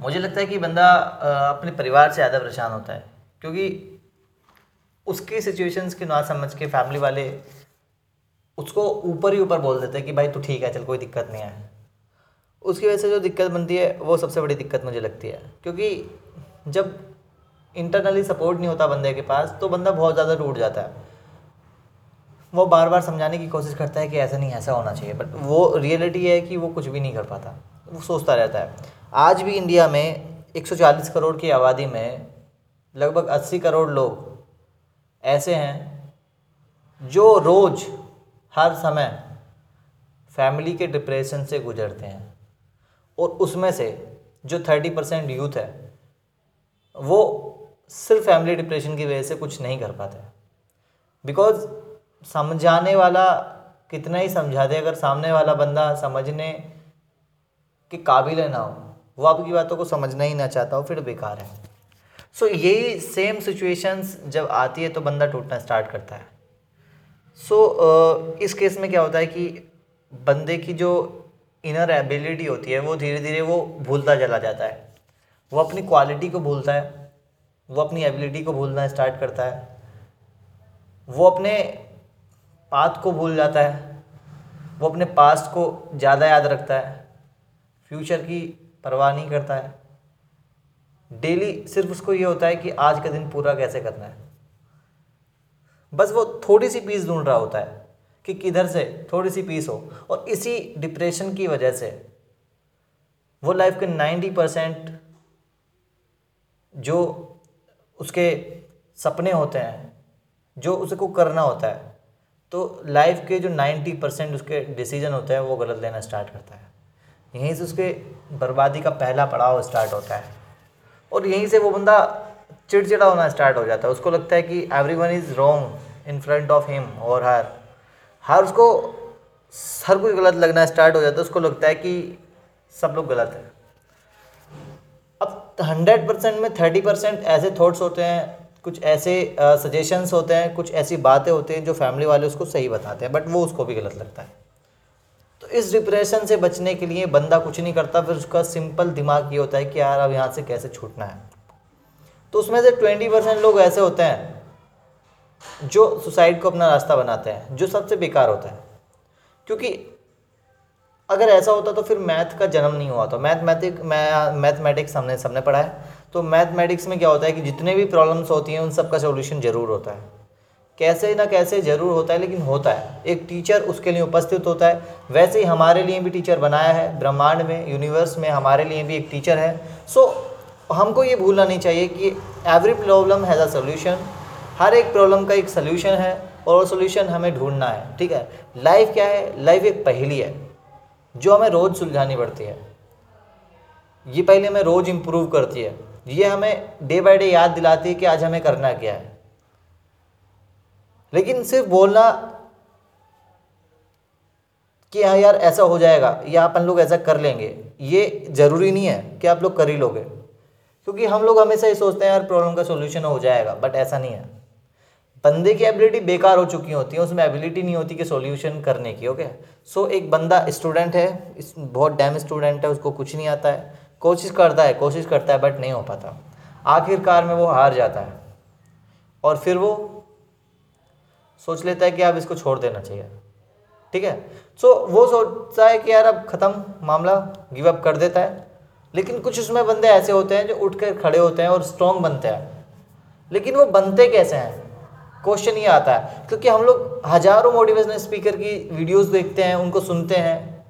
मुझे लगता है कि बंदा अपने परिवार से ज़्यादा परेशान होता है, क्योंकि उसकी सिचुएशंस के ना समझ के फैमिली वाले उसको ऊपर ही ऊपर बोल देते हैं कि भाई तू ठीक है, चल कोई दिक्कत नहीं है। उसकी वजह से जो दिक्कत बनती है, वो सबसे बड़ी दिक्कत मुझे लगती है, क्योंकि जब इंटरनली सपोर्ट नहीं होता बंदे के पास तो बंदा बहुत ज़्यादा टूट जाता है। वो बार बार समझाने की कोशिश करता है कि ऐसा नहीं, ऐसा होना चाहिए बट वो रियलिटी है कि वो कुछ भी नहीं कर पाता, वो सोचता रहता है। आज भी इंडिया में 140 करोड़ की आबादी में लगभग 80 करोड़ लोग ऐसे हैं जो रोज़ हर समय फैमिली के डिप्रेशन से गुजरते हैं। और उसमें से जो 30 परसेंट यूथ है, वो सिर्फ़ फैमिली डिप्रेशन की वजह से कुछ नहीं कर पाते। बिकॉज़ समझाने वाला कितना ही समझा दे, अगर सामने वाला बंदा समझने के काबिल ना हो वो आपकी बातों को समझना ही ना चाहता हो फिर बेकार है। सो so, यही सेम सिचुएशंस जब आती है तो बंदा टूटना स्टार्ट करता है। सो so, इस केस में क्या होता है कि बंदे की जो इनर एबिलिटी होती है वो धीरे धीरे वो भूलता चला जाता है। वो अपनी क्वालिटी को भूलता है वो अपनी एबिलिटी को भूलना स्टार्ट करता है। वो अपने पाथ को भूल जाता है वो अपने पास्ट को ज़्यादा याद रखता है। फ्यूचर की परवाह नहीं करता है। डेली सिर्फ़ उसको ये होता है कि आज का दिन पूरा कैसे करना है। बस वो थोड़ी सी पीस ढूंढ रहा होता है कि किधर से थोड़ी सी पीस हो और इसी डिप्रेशन की वजह से वो लाइफ के नाइन्टी परसेंट जो उसके सपने होते हैं, जो उसको करना होता है तो लाइफ के जो नाइन्टी परसेंट उसके डिसीज़न होते हैं वो गलत लेना स्टार्ट करता है। यहीं से उसके बर्बादी का पहला पड़ाव स्टार्ट होता है। और यहीं से वो बंदा चिड़चिड़ा होना स्टार्ट हो जाता है। उसको लगता है कि everyone is wrong in front of him और हर हर उसको, हर कोई गलत लगना स्टार्ट हो जाता है। उसको लगता है कि सब लोग गलत है। अब हंड्रेड परसेंट में थर्टी परसेंट ऐसे थॉट्स होते हैं, कुछ ऐसे सजेशंस होते हैं, कुछ ऐसी बातें होती हैं जो फैमिली वाले उसको सही बताते हैं बट वो उसको भी गलत लगता है। इस डिप्रेशन से बचने के लिए बंदा कुछ नहीं करता, फिर उसका सिंपल दिमाग ये होता है कि यार अब यहाँ से कैसे छूटना है। तो उसमें से ट्वेंटी परसेंट लोग ऐसे होते हैं, जो सुसाइड को अपना रास्ता बनाते हैं, जो सबसे बेकार होता है। क्योंकि अगर ऐसा होता तो फिर मैथ का जन्म नहीं हुआ तो। मैथमेटिक मैथमेटिक्स हमने सबने पढ़ा है। तो मैथमेटिक्स में क्या होता है कि जितने भी प्रॉब्लम्स होती हैं, उन सब का सोल्यूशन ज़रूर होता है। कैसे ना कैसे ज़रूर होता है लेकिन होता है। एक टीचर उसके लिए उपस्थित होता है। वैसे ही हमारे लिए भी टीचर बनाया है। ब्रह्मांड में यूनिवर्स में हमारे लिए भी एक टीचर है। सो so, हमको ये भूलना नहीं चाहिए कि every problem has a solution हर एक प्रॉब्लम का एक सोल्यूशन है और सोल्यूशन हमें ढूंढना है। ठीक है? लाइफ क्या है? लाइफ एक पहली है जो हमें रोज़ सुलझानी पड़ती है। ये पहले हमें रोज़ इम्प्रूव करती है। ये हमें डे बाय डे याद दिलाती है कि आज हमें करना क्या है। लेकिन सिर्फ़ बोलना कि हाँ यार ऐसा हो जाएगा, या अपन लोग ऐसा कर लेंगे, ये ज़रूरी नहीं है कि आप लोग कर ही लोगे। क्योंकि हम लोग हमेशा ये सोचते हैं, यार प्रॉब्लम का सोल्यूशन हो जाएगा बट ऐसा नहीं है। बंदे की एबिलिटी बेकार हो चुकी होती है, उसमें एबिलिटी नहीं होती कि सॉल्यूशन करने की ओके सो एक बंदा स्टूडेंट है बहुत डैम स्टूडेंट है, उसको कुछ नहीं आता है। कोशिश करता है, कोशिश करता है बट नहीं हो पाता। आखिरकार में वो हार जाता है। और फिर वो सोच लेता है कि अब इसको छोड़ देना चाहिए। ठीक है? सो so, वो सोचता है कि यार अब ख़त्म मामला गिव अप कर देता है। लेकिन कुछ उसमें बंदे ऐसे होते हैं जो उठ कर खड़े होते हैं और स्ट्रॉन्ग बनते हैं। लेकिन वो बनते कैसे हैं? क्वेश्चन ये आता है। क्योंकि हम लोग हज़ारों मोटिवेशनल स्पीकर की वीडियोस देखते हैं उनको सुनते हैं।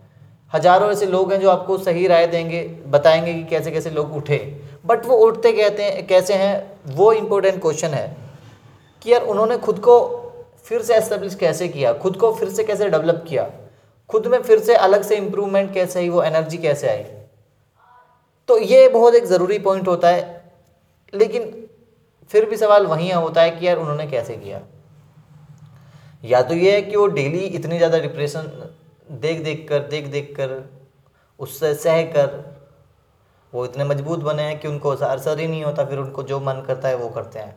हज़ारों ऐसे लोग हैं जो आपको सही राय देंगे बताएँगे कि कैसे कैसे लोग उठे। बट वो उठते कहते हैं कैसे हैं? वो इम्पोर्टेंट क्वेश्चन है कि यार उन्होंने खुद को फिर से एस्टेब्लिश कैसे किया? खुद को फिर से कैसे डेवलप किया? खुद में फिर से अलग से इम्प्रूवमेंट कैसे आई? वो एनर्जी कैसे आई? तो ये बहुत एक ज़रूरी पॉइंट होता है। लेकिन फिर भी सवाल वहीं होता है कि यार उन्होंने कैसे किया? या तो ये है कि वो डेली इतनी ज़्यादा डिप्रेशन देख देख कर, देख देख कर, उससे सह कर, वो इतने मज़बूत बने हैं कि उनको असर ही नहीं होता, फिर उनको जो मन करता है वो करते हैं।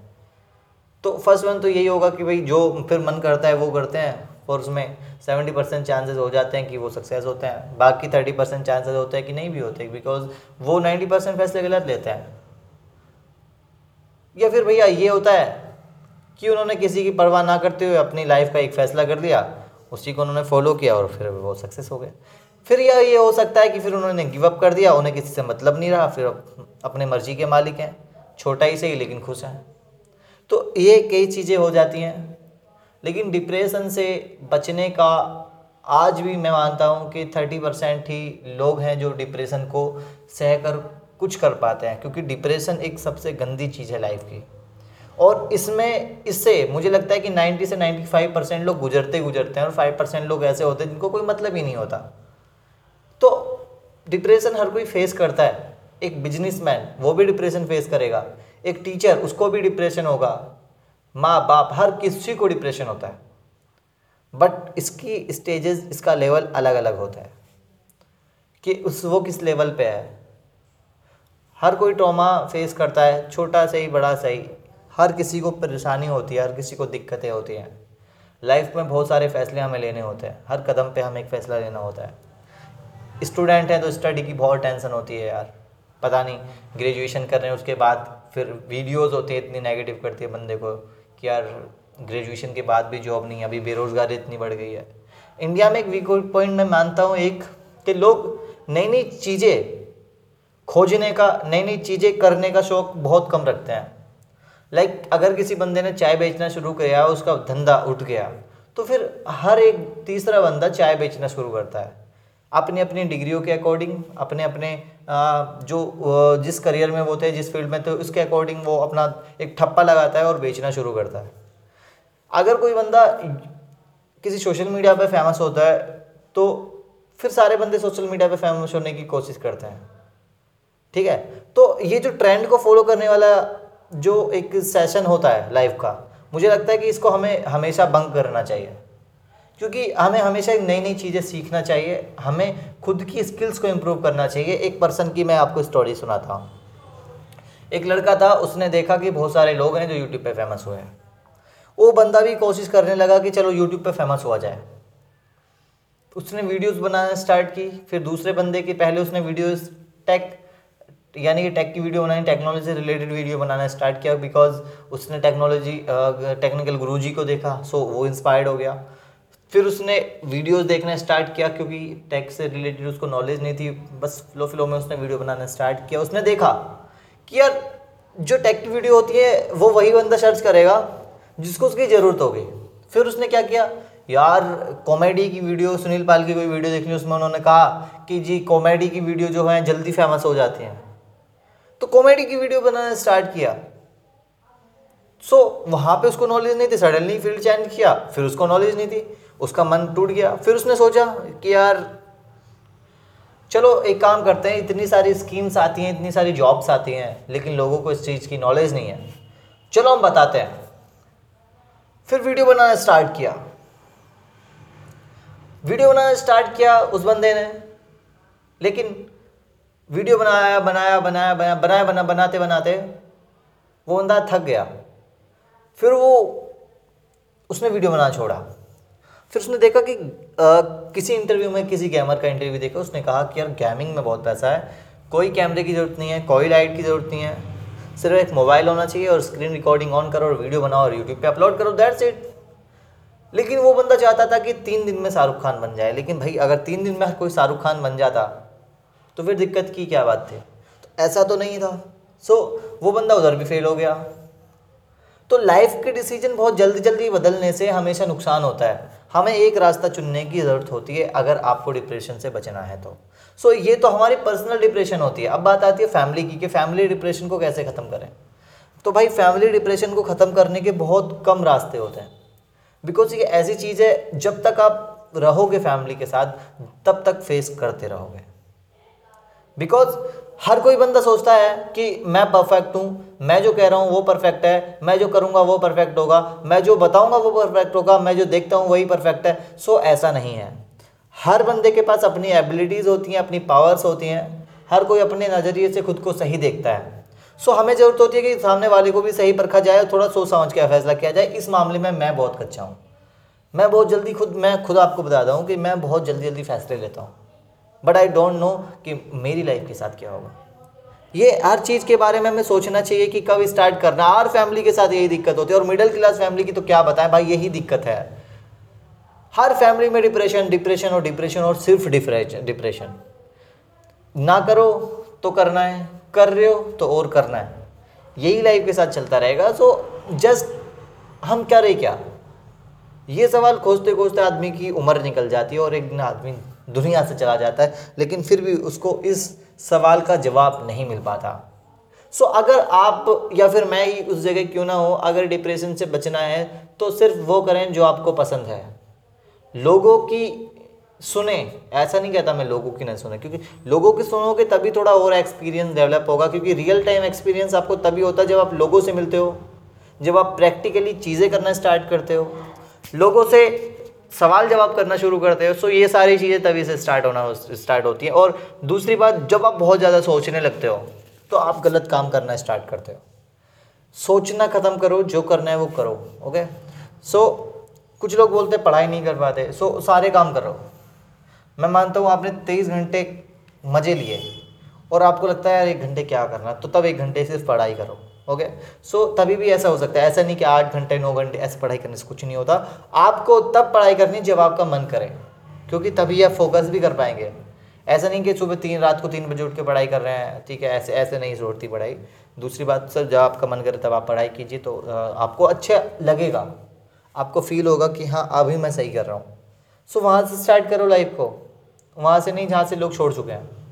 तो फ़र्स्ट वन तो यही होगा कि भाई जो फिर मन करता है वो करते हैं, और उसमें सेवेंटी परसेंट चांसेस हो जाते हैं कि वो सक्सेस होते हैं। बाकी थर्टी परसेंट चांसेस होते हैं कि नहीं भी होते बिकॉज़ वो नाइन्टी परसेंट फैसले गलत लेते हैं। या फिर भैया ये होता है कि उन्होंने किसी की परवाह ना करते हुए अपनी लाइफ का एक फ़ैसला कर दिया उसी को उन्होंने फॉलो किया और फिर वो सक्सेस हो गए। फिर यह ये हो सकता है कि फिर उन्होंने गिव अप कर दिया, उन्हें किसी से मतलब नहीं रहा, फिर अपने मर्ज़ी के मालिक हैं, छोटा ही सही लेकिन खुश हैं। तो ये कई चीज़ें हो जाती हैं। लेकिन डिप्रेशन से बचने का आज भी मैं मानता हूँ कि थर्टी परसेंट ही लोग हैं जो डिप्रेशन को सह कर कुछ कर पाते हैं, क्योंकि डिप्रेशन एक सबसे गंदी चीज़ है लाइफ की। और इसमें, इससे मुझे लगता है कि 90 से 95 परसेंट लोग गुजरते गुजरते हैं और 5 परसेंट लोग ऐसे होते हैं जिनको कोई मतलब ही नहीं होता। तो डिप्रेशन हर कोई फेस करता है। एक बिजनेसमैन वो भी डिप्रेशन फेस करेगा। एक टीचर उसको भी डिप्रेशन होगा। माँ बाप, हर किसी को डिप्रेशन होता है। बट इसकी स्टेजेस इसका लेवल अलग अलग होता है। कि उस, वो किस लेवल पे है? हर कोई ट्रॉमा फेस करता है, छोटा सही, बड़ा सही। हर किसी को परेशानी होती है, हर किसी को दिक्कतें होती हैं। लाइफ में बहुत सारे फैसले हमें लेने होते हैं। हर कदम पे हमें एक फ़ैसला लेना होता है। स्टूडेंट हैं तो स्टडी की बहुत टेंशन होती है यार। पता नहीं ग्रेजुएशन कर रहे हैं उसके बाद फिर वीडियोस होते हैं इतनी नेगेटिव करती है बंदे को कि यार ग्रेजुएशन के बाद भी जॉब नहीं है अभी बेरोज़गारी इतनी बढ़ गई है। इंडिया में एक वीक पॉइंट मैं मानता हूँ एक कि लोग नई नई चीज़ें खोजने का नई नई चीज़ें करने का शौक बहुत कम रखते हैं। लाइक like, अगर किसी बंदे ने चाय बेचना शुरू किया उसका धंधा उठ गया तो फिर हर एक तीसरा बंदा चाय बेचना शुरू करता है। अपनी अपनी डिग्रियों के अकॉर्डिंग, अपने अपने जो जिस करियर में वो थे, जिस फ़ील्ड में थे, उसके अकॉर्डिंग वो अपना एक ठप्पा लगाता है और बेचना शुरू करता है। अगर कोई बंदा किसी सोशल मीडिया पे फ़ेमस होता है तो फिर सारे बंदे सोशल मीडिया पे फ़ेमस होने की कोशिश करते हैं। ठीक है? तो ये जो ट्रेंड को फॉलो करने वाला जो एक सेशन होता है लाइफ का, मुझे लगता है कि इसको हमें हमेशा बंक करना चाहिए। क्योंकि हमें हमेशा एक नई नई चीज़ें सीखना चाहिए। हमें खुद की स्किल्स को इम्प्रूव करना चाहिए। एक पर्सन की मैं आपको स्टोरी सुनाता हूँ। एक लड़का था, उसने देखा कि बहुत सारे लोग हैं जो यूट्यूब पे फ़ेमस हुए हैं। वो बंदा भी कोशिश करने लगा कि चलो यूट्यूब पे फ़ेमस हुआ जाए। उसने वीडियोस बनाना स्टार्ट की। फिर दूसरे बंदे के पहले उसने वीडियोस टेक यानी कि टेक की वीडियो बनानी टेक्नोलॉजी से रिलेटेड वीडियो बनाना स्टार्ट किया बिकॉज़ उसने टेक्नोलॉजी टेक्निकल गुरुजी को देखा। सो वो इंस्पायर्ड हो गया। फिर उसने वीडियोस देखना स्टार्ट किया क्योंकि टेक से रिलेटेड उसको नॉलेज नहीं थी। बस फ्लो फ्लो में उसने वीडियो बनाना स्टार्ट किया। उसने देखा कि यार जो टेक की वीडियो होती है वो वही बंदा सर्च करेगा जिसको उसकी ज़रूरत होगी फिर उसने क्या किया? यार कॉमेडी की वीडियो सुनील पाल की कोई वीडियो देखनी उसमें उन्होंने कहा कि जी कॉमेडी की वीडियो जो है जल्दी फ़ेमस हो जाती हैं। तो कॉमेडी की वीडियो बनाना स्टार्ट किया। सो so, वहाँ पे उसको नॉलेज नहीं थी। सडनली फ़ील्ड चेंज किया। फिर उसको नॉलेज नहीं थी। उसका मन टूट गया। फिर उसने सोचा कि यार, चलो एक काम करते हैं, इतनी सारी स्कीम्स आती हैं, इतनी सारी जॉब्स आती हैं, लेकिन लोगों को इस चीज़ की नॉलेज नहीं है। चलो हम बताते हैं। फिर वीडियो बनाना स्टार्ट किया। वीडियो बनाना स्टार्ट किया उस बंदे ने। लेकिन वीडियो बनाया बनाया बनाया बनाया बनाया बना बनाते बनाते वो बंदा थक गया। फिर वो, उसने वीडियो बनाना छोड़ा। फिर उसने देखा कि आ, किसी इंटरव्यू में किसी गैमर का इंटरव्यू देखा उसने कहा कि यार गेमिंग में बहुत पैसा है कोई कैमरे की ज़रूरत नहीं है कोई लाइट की ज़रूरत नहीं है सिर्फ़ एक मोबाइल होना चाहिए और स्क्रीन रिकॉर्डिंग ऑन करो और वीडियो बनाओ और यूट्यूब पे अपलोड करो दैट्स इट लेकिन वो बंदा चाहता था कि तीन दिन में शाहरुख खान बन जाए लेकिन भाई अगर तीन दिन में कोई शाहरुख खान बन जाता तो फिर दिक्कत की क्या बात थी? तो ऐसा तो नहीं था। सो so, वो बंदा उधर भी फेल हो गया। तो लाइफ के डिसीज़न बहुत जल्दी जल्दी बदलने से हमेशा नुकसान होता है। हमें एक रास्ता चुनने की ज़रूरत होती है अगर आपको डिप्रेशन से बचना है तो। सो so, ये तो हमारी पर्सनल डिप्रेशन होती है। अब बात आती है फैमिली की कि फैमिली डिप्रेशन को कैसे ख़त्म करें? तो भाई फैमिली डिप्रेशन को ख़त्म करने के बहुत कम रास्ते होते हैं। बिकॉज़ ये ऐसी चीज़ है जब तक आप रहोगे फैमिली के साथ तब तक फेस करते रहोगे। बिकॉज़ हर कोई बंदा सोचता है कि मैं परफेक्ट हूँ, मैं जो कह रहा हूँ वो परफेक्ट है, मैं जो करूँगा वो परफेक्ट होगा, मैं जो बताऊँगा वो परफेक्ट होगा, मैं जो देखता हूँ वही परफेक्ट है। सो ऐसा नहीं है। हर बंदे के पास अपनी एबिलिटीज़ होती हैं, अपनी पावर्स होती हैं, हर कोई अपने नज़रिए से खुद को सही देखता है। सो हमें ज़रूरत होती है कि सामने वाले को भी सही परखा जाए और थोड़ा सोच समझ के फैसला किया जाए। इस मामले में मैं बहुत कच्चा हूँ। मैं बहुत जल्दी खुद, मैं खुद आपको बताता हूँ कि मैं बहुत जल्दी जल्दी फैसले लेता हूँ। बट आई डोंट नो कि मेरी लाइफ के साथ क्या होगा। ये हर चीज़ के बारे में हमें सोचना चाहिए कि कब स्टार्ट करना। हर फैमिली के साथ यही दिक्कत होती है और मिडिल क्लास फैमिली की तो क्या बताएँ? भाई यही दिक्कत है। हर फैमिली में डिप्रेशन डिप्रेशन और डिप्रेशन और सिर्फ़ डिप्रेशन ना करो तो करना है, कर रहे हो तो और करना है। यही लाइफ के साथ चलता रहेगा। सो जस्ट हम क्या रहे क्या? ये सवाल खोजते खोजते आदमी की उम्र निकल जाती है और एक दिन आदमी दुनिया से चला जाता है, लेकिन फिर भी उसको इस सवाल का जवाब नहीं मिल पाता। सो अगर आप या फिर मैं ही उस जगह क्यों ना हो, अगर डिप्रेशन से बचना है तो सिर्फ़ वो करें जो आपको पसंद है। लोगों की सुने, ऐसा नहीं कहता मैं लोगों की ना सुने, क्योंकि लोगों की सुनोगे तभी थोड़ा और एक्सपीरियंस डेवलप होगा, क्योंकि रियल टाइम एक्सपीरियंस आपको तभी होता है जब आप लोगों से मिलते हो, जब आप प्रैक्टिकली चीज़ें करना स्टार्ट करते हो। लोगों से सवाल जवाब करना शुरू करते हो सो ये सारी चीज़ें तभी से स्टार्ट होना स्टार्ट होती हैं। और दूसरी बात जब आप बहुत ज़्यादा सोचने लगते हो तो आप गलत काम करना स्टार्ट करते हो। सोचना ख़त्म करो जो करना है वो करो ओके सो so, कुछ लोग बोलते पढ़ाई नहीं कर पाते। सो so, सारे काम करो। मैं मानता हूँ आपने तेईस घंटे मज़े लिए और आपको लगता है यार एक घंटे क्या करना? तो तब एक घंटे सिर्फ़ पढ़ाई करो। ओके सो तभी भी ऐसा हो सकता है। ऐसा नहीं कि आठ घंटे, नौ घंटे ऐसे पढ़ाई करने से कुछ नहीं होता। आपको तब पढ़ाई करनी जब आपका मन करे, क्योंकि तभी आप फोकस भी कर पाएँगे। ऐसा नहीं कि सुबह तीन, रात को तीन बजे उठ के पढ़ाई कर रहे हैं, ठीक है, ऐसे ऐसे नहीं जोड़ती पढ़ाई। दूसरी बात, सर, जब आपका मन करे तब आप पढ़ाई कीजिए तो आपको अच्छा लगेगा। आपको फील होगा कि हाँ अभी मैं सही कर रहा हूँ। सो वहाँ से स्टार्ट करो लाइफ को। वहाँ से नहीं, जहाँ से लोग छोड़ चुके हैं।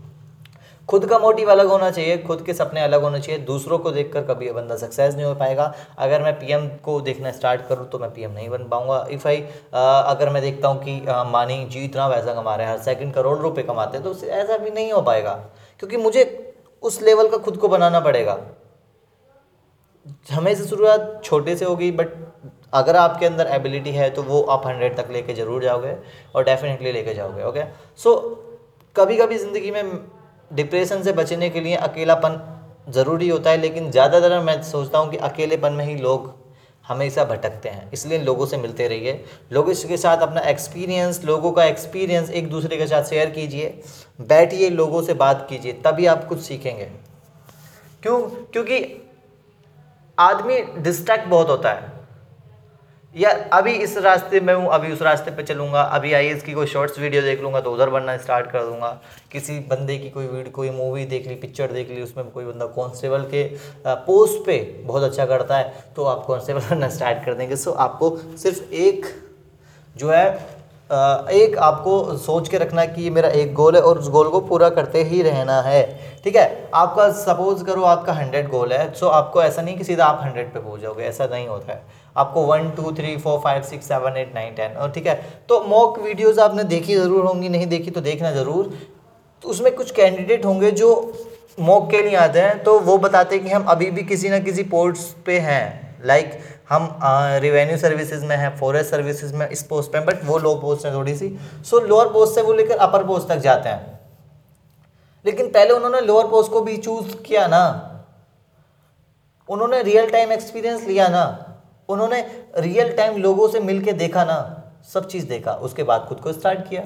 खुद का मोटिव अलग होना चाहिए, खुद के सपने अलग होने चाहिए, दूसरों को देखकर कभी ये बंदा सक्सेस नहीं हो पाएगा। अगर मैं पीएम को देखना स्टार्ट करूँ तो मैं पीएम नहीं बन पाऊँगा। इफ़ आई अगर मैं देखता हूँ कि मानी जी इतना पैसा कमा रहे हैं, हर सेकंड करोड़ रुपए कमाते हैं तो ऐसा भी नहीं हो पाएगा। क्योंकि मुझे उस लेवल का खुद को बनाना पड़ेगा। हमें से शुरुआत छोटे से होगी बट अगर आपके अंदर एबिलिटी है तो वो आप हंड्रेड तक लेके ज़रूर जाओगे और डेफिनेटली लेके जाओगे ओके सो कभी कभी ज़िंदगी में डिप्रेशन से बचने के लिए अकेलापन ज़रूरी होता है, लेकिन ज़्यादातर मैं सोचता हूँ कि अकेलेपन में ही लोग हमेशा भटकते हैं, इसलिए लोगों से मिलते रहिए। लोगों के साथ अपना एक्सपीरियंस लोगों का एक्सपीरियंस एक दूसरे के साथ शेयर कीजिए, बैठिए, लोगों से बात कीजिए, तभी आप कुछ सीखेंगे। क्यों? क्योंकि आदमी डिस्ट्रैक्ट बहुत होता है। या अभी इस रास्ते में हूँ, अभी उस रास्ते पे चलूँगा। अभी आई की कोई शॉर्ट्स वीडियो देख लूँगा तो उधर बनना स्टार्ट कर दूँगा। किसी बंदे की कोई वीडियो कोई मूवी देख ली पिक्चर देख ली, उसमें कोई बंदा कॉन्स्टेबल के पोस्ट पे बहुत अच्छा करता है तो आप कॉन्स्टेबल बनना स्टार्ट कर देंगे। सो आपको सिर्फ़ एक, जो है एक आपको सोच के रखना कि मेरा एक गोल है और उस गोल को पूरा करते ही रहना है। ठीक है? आपका सपोज़ करो आपका हंड्रेड गोल है सो आपको ऐसा नहीं कि सीधा आप हंड्रेड पे पहुँच जाओगे, ऐसा नहीं होता है। आपको one two three four five six seven eight nine ten और ठीक है? तो मॉक वीडियोस आपने देखी ज़रूर होंगी, नहीं देखी तो देखना ज़रूर। तो उसमें कुछ कैंडिडेट होंगे जो मॉक के लिए आते हैं तो वो बताते हैं कि हम अभी भी किसी ना किसी पोस्ट पे हैं। लाइक हम रिवेन्यू सर्विसेज़ में हैं फॉरेस्ट सर्विसेज़ में इस पोस्ट पे बट वो लो पोस्ट है थोड़ी सी। सो लोअर पोस्ट से वो लेकर अपर पोस्ट तक जाते हैं। लेकिन पहले उन्होंने लोअर पोस्ट को भी चूज़ किया ना। उन्होंने रियल टाइम एक्सपीरियंस लिया ना। उन्होंने रियल टाइम लोगों से मिल के देखा ना। सब चीज़ देखा। उसके बाद खुद को स्टार्ट किया।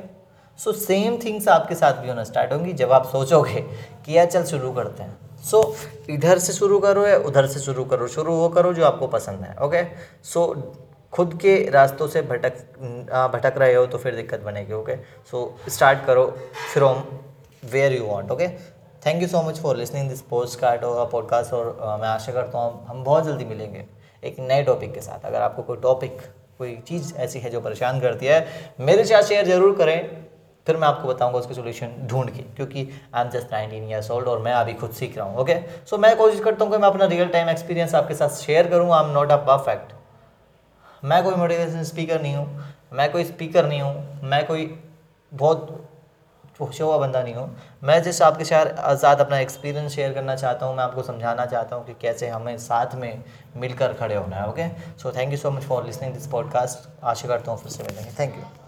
सो सेम थिंग्स आपके साथ भी होना स्टार्ट होंगी जब आप सोचोगे कि यार चल शुरू करते हैं। सो so, इधर से शुरू करो या उधर से शुरू करो? शुरू वो करो जो आपको पसंद है ओके सो so, खुद के रास्तों से भटक भटक रहे हो तो फिर दिक्कत बनेगी ओके सो स्टार्ट करो from where you want okay thank you so much for listening this post card और पॉडकास्ट और मैं आशा करता हूँ हम बहुत जल्दी मिलेंगे एक नए टॉपिक के साथ। अगर आपको कोई टॉपिक कोई चीज़ ऐसी है जो परेशान करती है मेरे साथ शेयर ज़रूर करें। फिर मैं आपको बताऊँगा उसकी सोल्यूशन ढूंढ के, क्योंकि I am just nineteen years old और मैं अभी खुद सीख रहा हूँ ओके सो मैं कोशिश करता हूँ कि मैं अपना रियल टाइम एक्सपीरियंस आपके साथ शेयर करूँ I am not a perfect मैं कोई मोटिवेशन स्पीकर नहीं हूँ, मैं कोई स्पीकर नहीं हूँ, मैं कोई बहुत हुआ बंदा नहीं हूँ। मैं जिस आपके साथ अपना एक्सपीरियंस शेयर करना चाहता हूँ, मैं आपको समझाना चाहता हूँ कि कैसे हमें साथ में मिलकर खड़े होना है okay so thank you so much for listening this podcast आशा करता हूँ फिर से मिलेंगे। Thank you